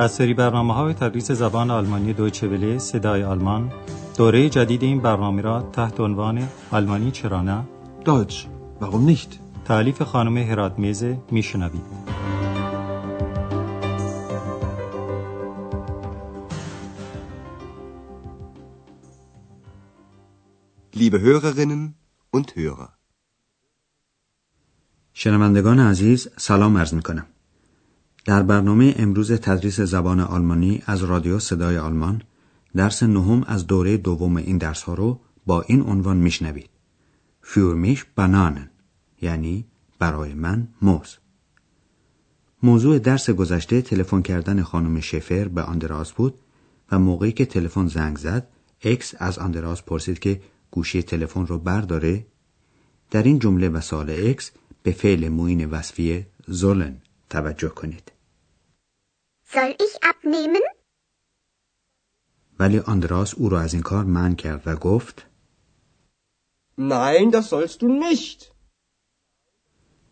از سری برنامه های تدریس زبان آلمانی دویچه وله صدای آلمان دوره جدید این برنامه را تحت عنوان آلمانی چرا نه Deutsch. Warum nicht? تعلیف خانم هرات میزه میشنوید Liebe Hörerinnen und Hörer. شنوندگان عزیز سلام عرض می کنم. در برنامه امروز تدریس زبان آلمانی از رادیو صدای آلمان درس نهم از دوره دوم این درس ها رو با این عنوان میشنوید. Für mich Bananen یعنی برای من موز. موضوع درس گذشته تلفن کردن خانم شفر به آندراس بود و موقعی که تلفن زنگ زد اکس از آندراس پرسید که گوشی تلفن رو برداره در این جمله و سال اکس به فعل موین وصفی زولن توجه کنید Soll ich abnehmen? ولی آندراس او را از این کار من کرد و گفت Nein, das sollst du nicht.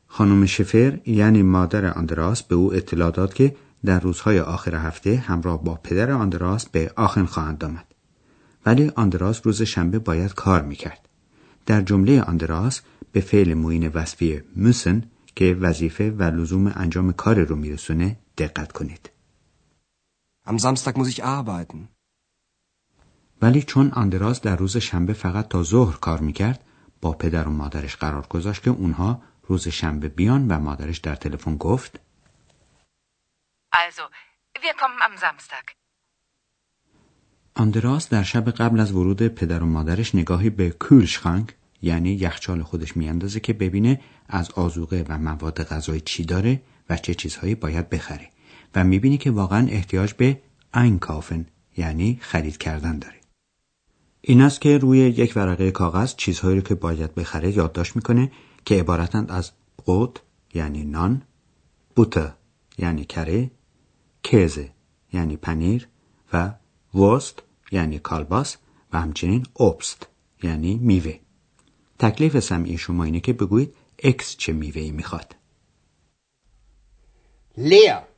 خانم شفر یعنی مادر آندراس به او اطلاع داد که در روزهای آخر هفته همراه با پدر آندراس به آخن خواهند آمد ولی آندراس روز شنبه باید کار می‌کرد در جمله آندراس به فعل موین وصفی müssen که وظیفه و لزوم انجام کار رو میرسونه دقت کنید Am Samstag muss ich arbeiten. ولی چون آندراس در روز شنبه فقط تا ظهر کار می‌کرد با پدر و مادرش قرار گذاشت که اونها روز شنبه بیان و مادرش در تلفن گفت Also, wir kommen am Samstag. آندراس در شب قبل از ورود پدر و مادرش نگاهی به کولشخانک یعنی یخچال خودش میاندازه که ببینه از آزوقه و مواد غذایی چی داره و چه چیزهایی باید بخره و می‌بینی که واقعا احتیاج به ایnkaufen یعنی خرید کردن داره این است که روی یک ورقه کاغذ چیزهایی رو که باید بخره یادداشت می‌کنه که عبارتند از قوت یعنی نان بوته یعنی کره کزه یعنی پنیر و وست یعنی کالباس و همچنین اوبست یعنی میوه. تکلیف سمعی شما اینه که بگویید اکس چه میوهی می‌خواد. Leer.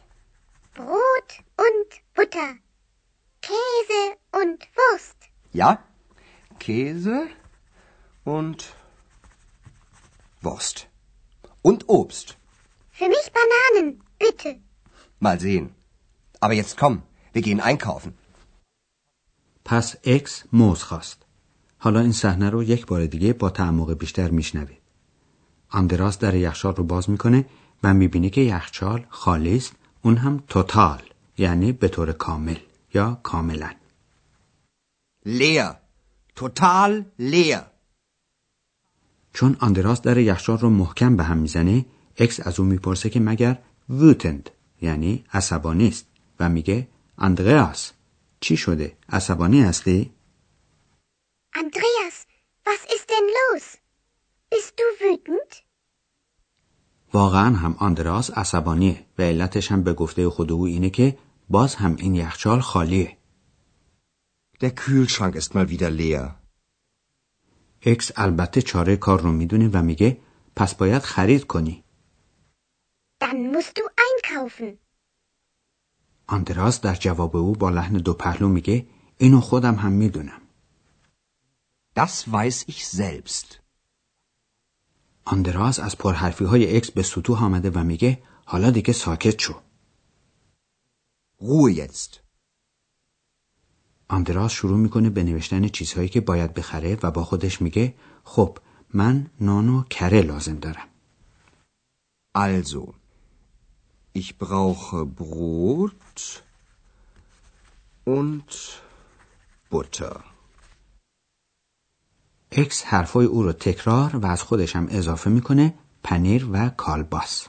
Brot und Butter. Käse und Wurst. Ja? Käse und Wurst. Und Obst. Für mich Bananen, bitte. Mal sehen. Aber jetzt komm, wir gehen einkaufen. پس اکس موز خواست حالا این صحنه رو یک بار دیگه با تعمق بیشتر میشنوید آندراس در یخچال رو باز می‌کنه و می‌بینه که یخچال خالی است اون هم توتال یعنی به طور کامل یا کاملا Leer. Total leer. چون آندراس در یخچال رو محکم به هم می‌زنه اکس از اون می‌پرسه که مگر ووتند یعنی عصبانی است و میگه اندریاس چی شده عصبانی هستی Andreas, was ist denn los? Bist du wütend? واقعا هم آندراس عصبانیه و علتش هم به گفته خود او اینه که باز هم این یخچال خالیه Der Kühlschrank ist mal wieder leer. اکس البته چاره کار رو می‌دونه و میگه پس باید خرید کنی Dann musst du einkaufen. آندراس در جواب او با لحن دو پهلو میگه اینو خودم هم می‌دونم Das weiß ich selbst. آندراس از پرحرفی های اکس به سطوح آمده و میگه حالا دیگه ساکت شو Ruhe jetzt. آندراس شروع می‌کنه به نوشتن چیزهایی که باید بخره و با خودش میگه خب من نان و کره لازم دارم Also, ich brauche Brot und Butter. اکس حرفای او رو تکرار و از خودش هم اضافه می‌کنه پنیر و کالباس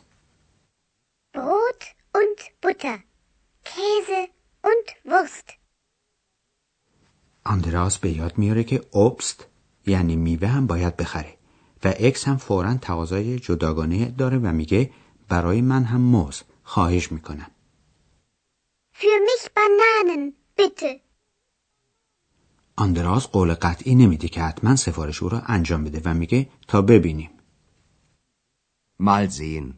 Brot und Butter. Käse und Wurst. آندراس به یاد میاره که Obst یعنی میوه هم باید بخره و اکس هم فورا تقاضای جداگانه داره و میگه برای من هم موز خواهش می‌کنم Für mich Bananen, bitte. آندراس قول قطعی نمیده که حتما سفارش او را انجام بده و میگه تا ببینیم Mal sehen.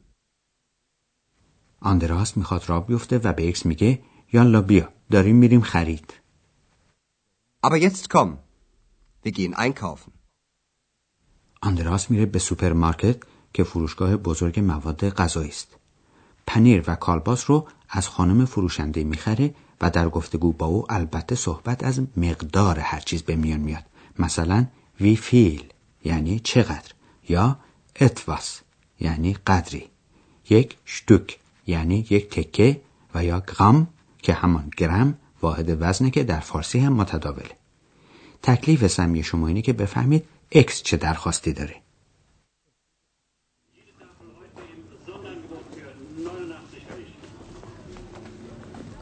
آندراس می‌خواد را بیفته و به اکس میگه یالا بیا داریم میریم خرید Aber jetzt komm. Wir gehen einkaufen. آندراس میره به سوپرمارکت که فروشگاه بزرگ مواد غذایی است. پنیر و کالباس رو از خانم فروشنده می‌خره و در گفتگو با او البته صحبت از مقدار هر چیز به میان میاد. مثلا wie viel یعنی چقدر یا etwas یعنی قدری. یک Stück یعنی یک تکه و یا Gramm که همان گرم واحد وزنه که در فارسی هم متداوله. تکلیف سمعی شما اینه که بفهمید اکس چه درخواستی داره.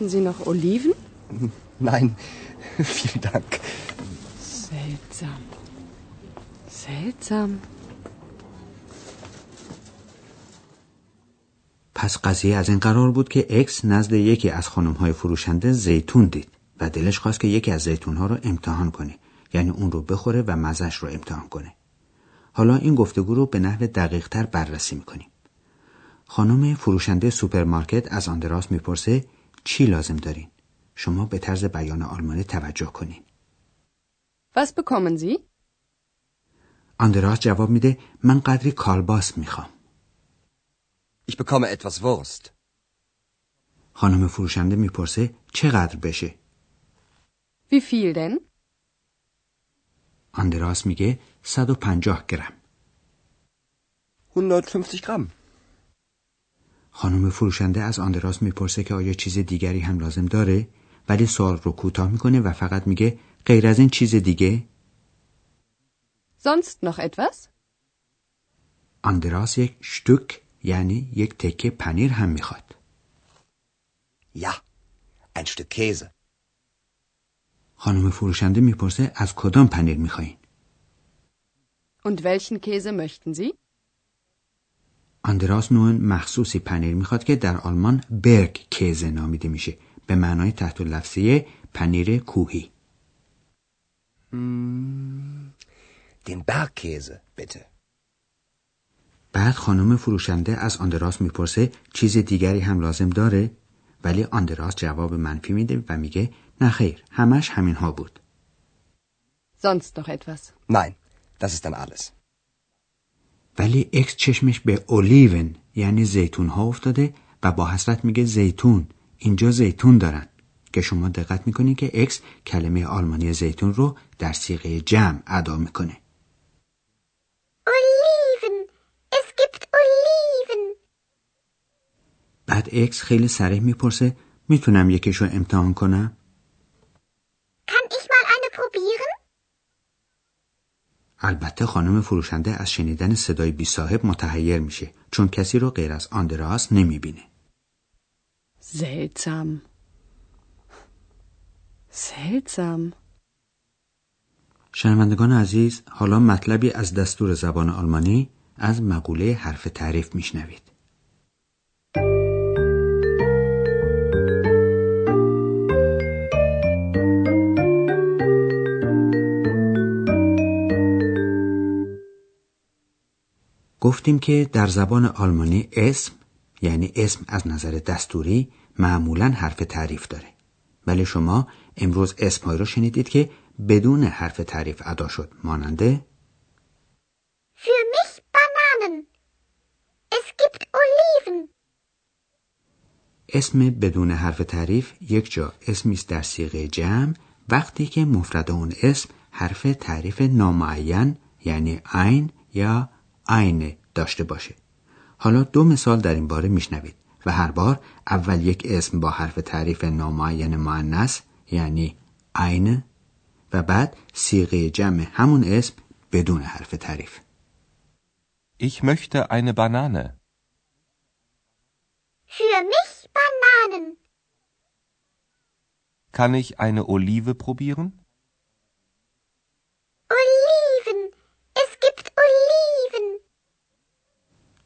Möchten Sie noch Oliven? Nein, vielen Dank. Seltsam. Seltsam. پس قضیه از این قرار بود که اکس نزد یکی از خانمهای فروشنده زیتون دید و دلش خواست که یکی از زیتونها رو امتحان کنه یعنی اون رو بخوره و مزش رو امتحان کنه حالا این گفتگو رو به نحو دقیقتر بررسی می‌کنیم خانم فروشنده سوپرمارکت از آندراس می‌پرسه چی لازم دارین شما به طرز بیان آلمانی توجه کنین Was bekommen Sie? آندراس جواب میده من قدری کالباس می‌خوام Ich bekomme etwas Wurst. خانم فروشنده می‌پرسه چقدر بشه Wie viel denn? آندراس میگه 150 گرم 150 Gramm. خانم فروشنده از آندراس می‌پرسه که آیا چیز دیگری هم لازم داره ولی سوال رو کوتاه می‌کنه و فقط میگه غیر از این چیز دیگه Sonst noch etwas? آندراس یک شتوک یعنی یک تکه پنیر هم می‌خواد Ja. Ein Stück Käse. خانم فروشنده می‌پرسه از کدام پنیر می‌خواین Und welchen Käse möchten Sie? آندراس نوع مخصوصی پنیر می‌خواد که در آلمان برگ کیزه نامیده میشه به معنای تحت لفظی پنیر کوهی Den Bergkäse, bitte. بعد خانم فروشنده از آندراس می‌پرسه چیز دیگری هم لازم داره ولی آندراس جواب منفی میده و میگه نه خیر همش همین ها بود Sonst noch etwas? Nein, das ist dann alles. ولی اکس چشمش به Oliven یعنی زیتون ها افتاده و با حسرت میگه زیتون. اینجا زیتون دارن. که شما دقت می‌کنید که اکس کلمه آلمانی زیتون رو در صیغه جمع ادا می‌کنه. بعد اکس خیلی سریع می‌پرسه می‌تونم یکیشو امتحان کنم Kann ich mal eine probieren? البته خانم فروشنده از شنیدن صدای بی صاحب متحیر میشه چون کسی رو غیر از آندراس نمی‌بینه Seltsam. Seltsam. شنوندگان عزیز حالا مطلبی از دستور زبان آلمانی از مقوله حرف تعریف میشنوید گفتیم که در زبان آلمانی اسم یعنی اسم از نظر دستوری معمولا حرف تعریف داره. ولی شما امروز اسمهایی رو شنیدید که بدون حرف تعریف ادا شد. ماننده؟ Für mich Bananen. Es gibt Oliven. اسم بدون حرف تعریف یک جا. اسمی است در سیغه جمع. وقتی که مفرد اون اسم حرف تعریف نامعین یعنی عین یا عین داشته باشه حالا دو مثال در این باره میشنوید و هر بار اول یک اسم با حرف تعریف نامعین معنس یعنی عین و بعد سیغه جمع همون اسم بدون حرف تعریف Ich möchte eine Banane. Für mich Bananen. Kann ich eine Olive probieren? Oliven. Es gibt Oliven.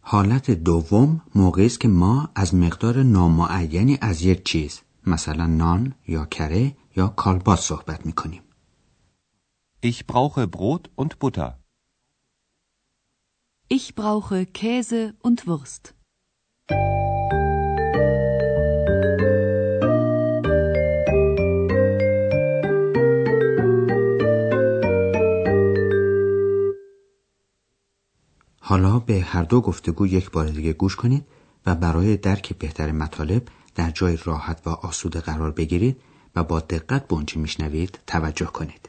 حالت دوم موقعی است که ما از مقدار نامعینی از یک چیز مثلا نان یا کره یا کالباس صحبت می‌کنیم Ich brauche Brot und Butter. Ich brauche Käse und Wurst. حالا به هر دو گفتگو یک بار دیگه گوش کنید و برای درک بهتر مطالب در جای راحت و آسوده قرار بگیرید و با دقت به اونچه میشنوید توجه کنید.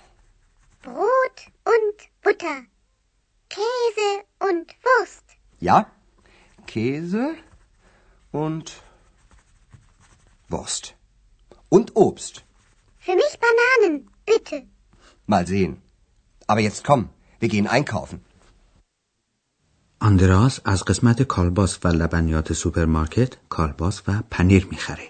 Brot und Butter. Käse und Wurst. Ja, Käse und Wurst. Und Obst. Für mich Bananen, bitte. Mal sehen. Aber jetzt komm, wir gehen einkaufen. آندراس از قسمت کالباس و لبنیات سوپرمارکت کالباس و پنیر میخره.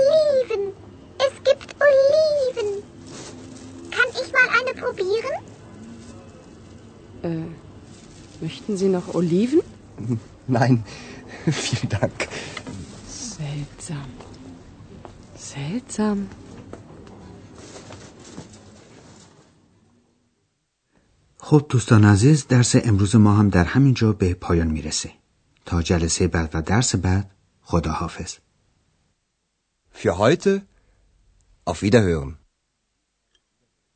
Möchten Sie noch Oliven? Nein, vielen Dank. Seltsam. Seltsam. خب دوستان عزیز درس امروز ما هم در همین جا به پایان می‌رسه. تا جلسه بعد و درس بعد خدا حافظ. Für heute auf Wiederhören.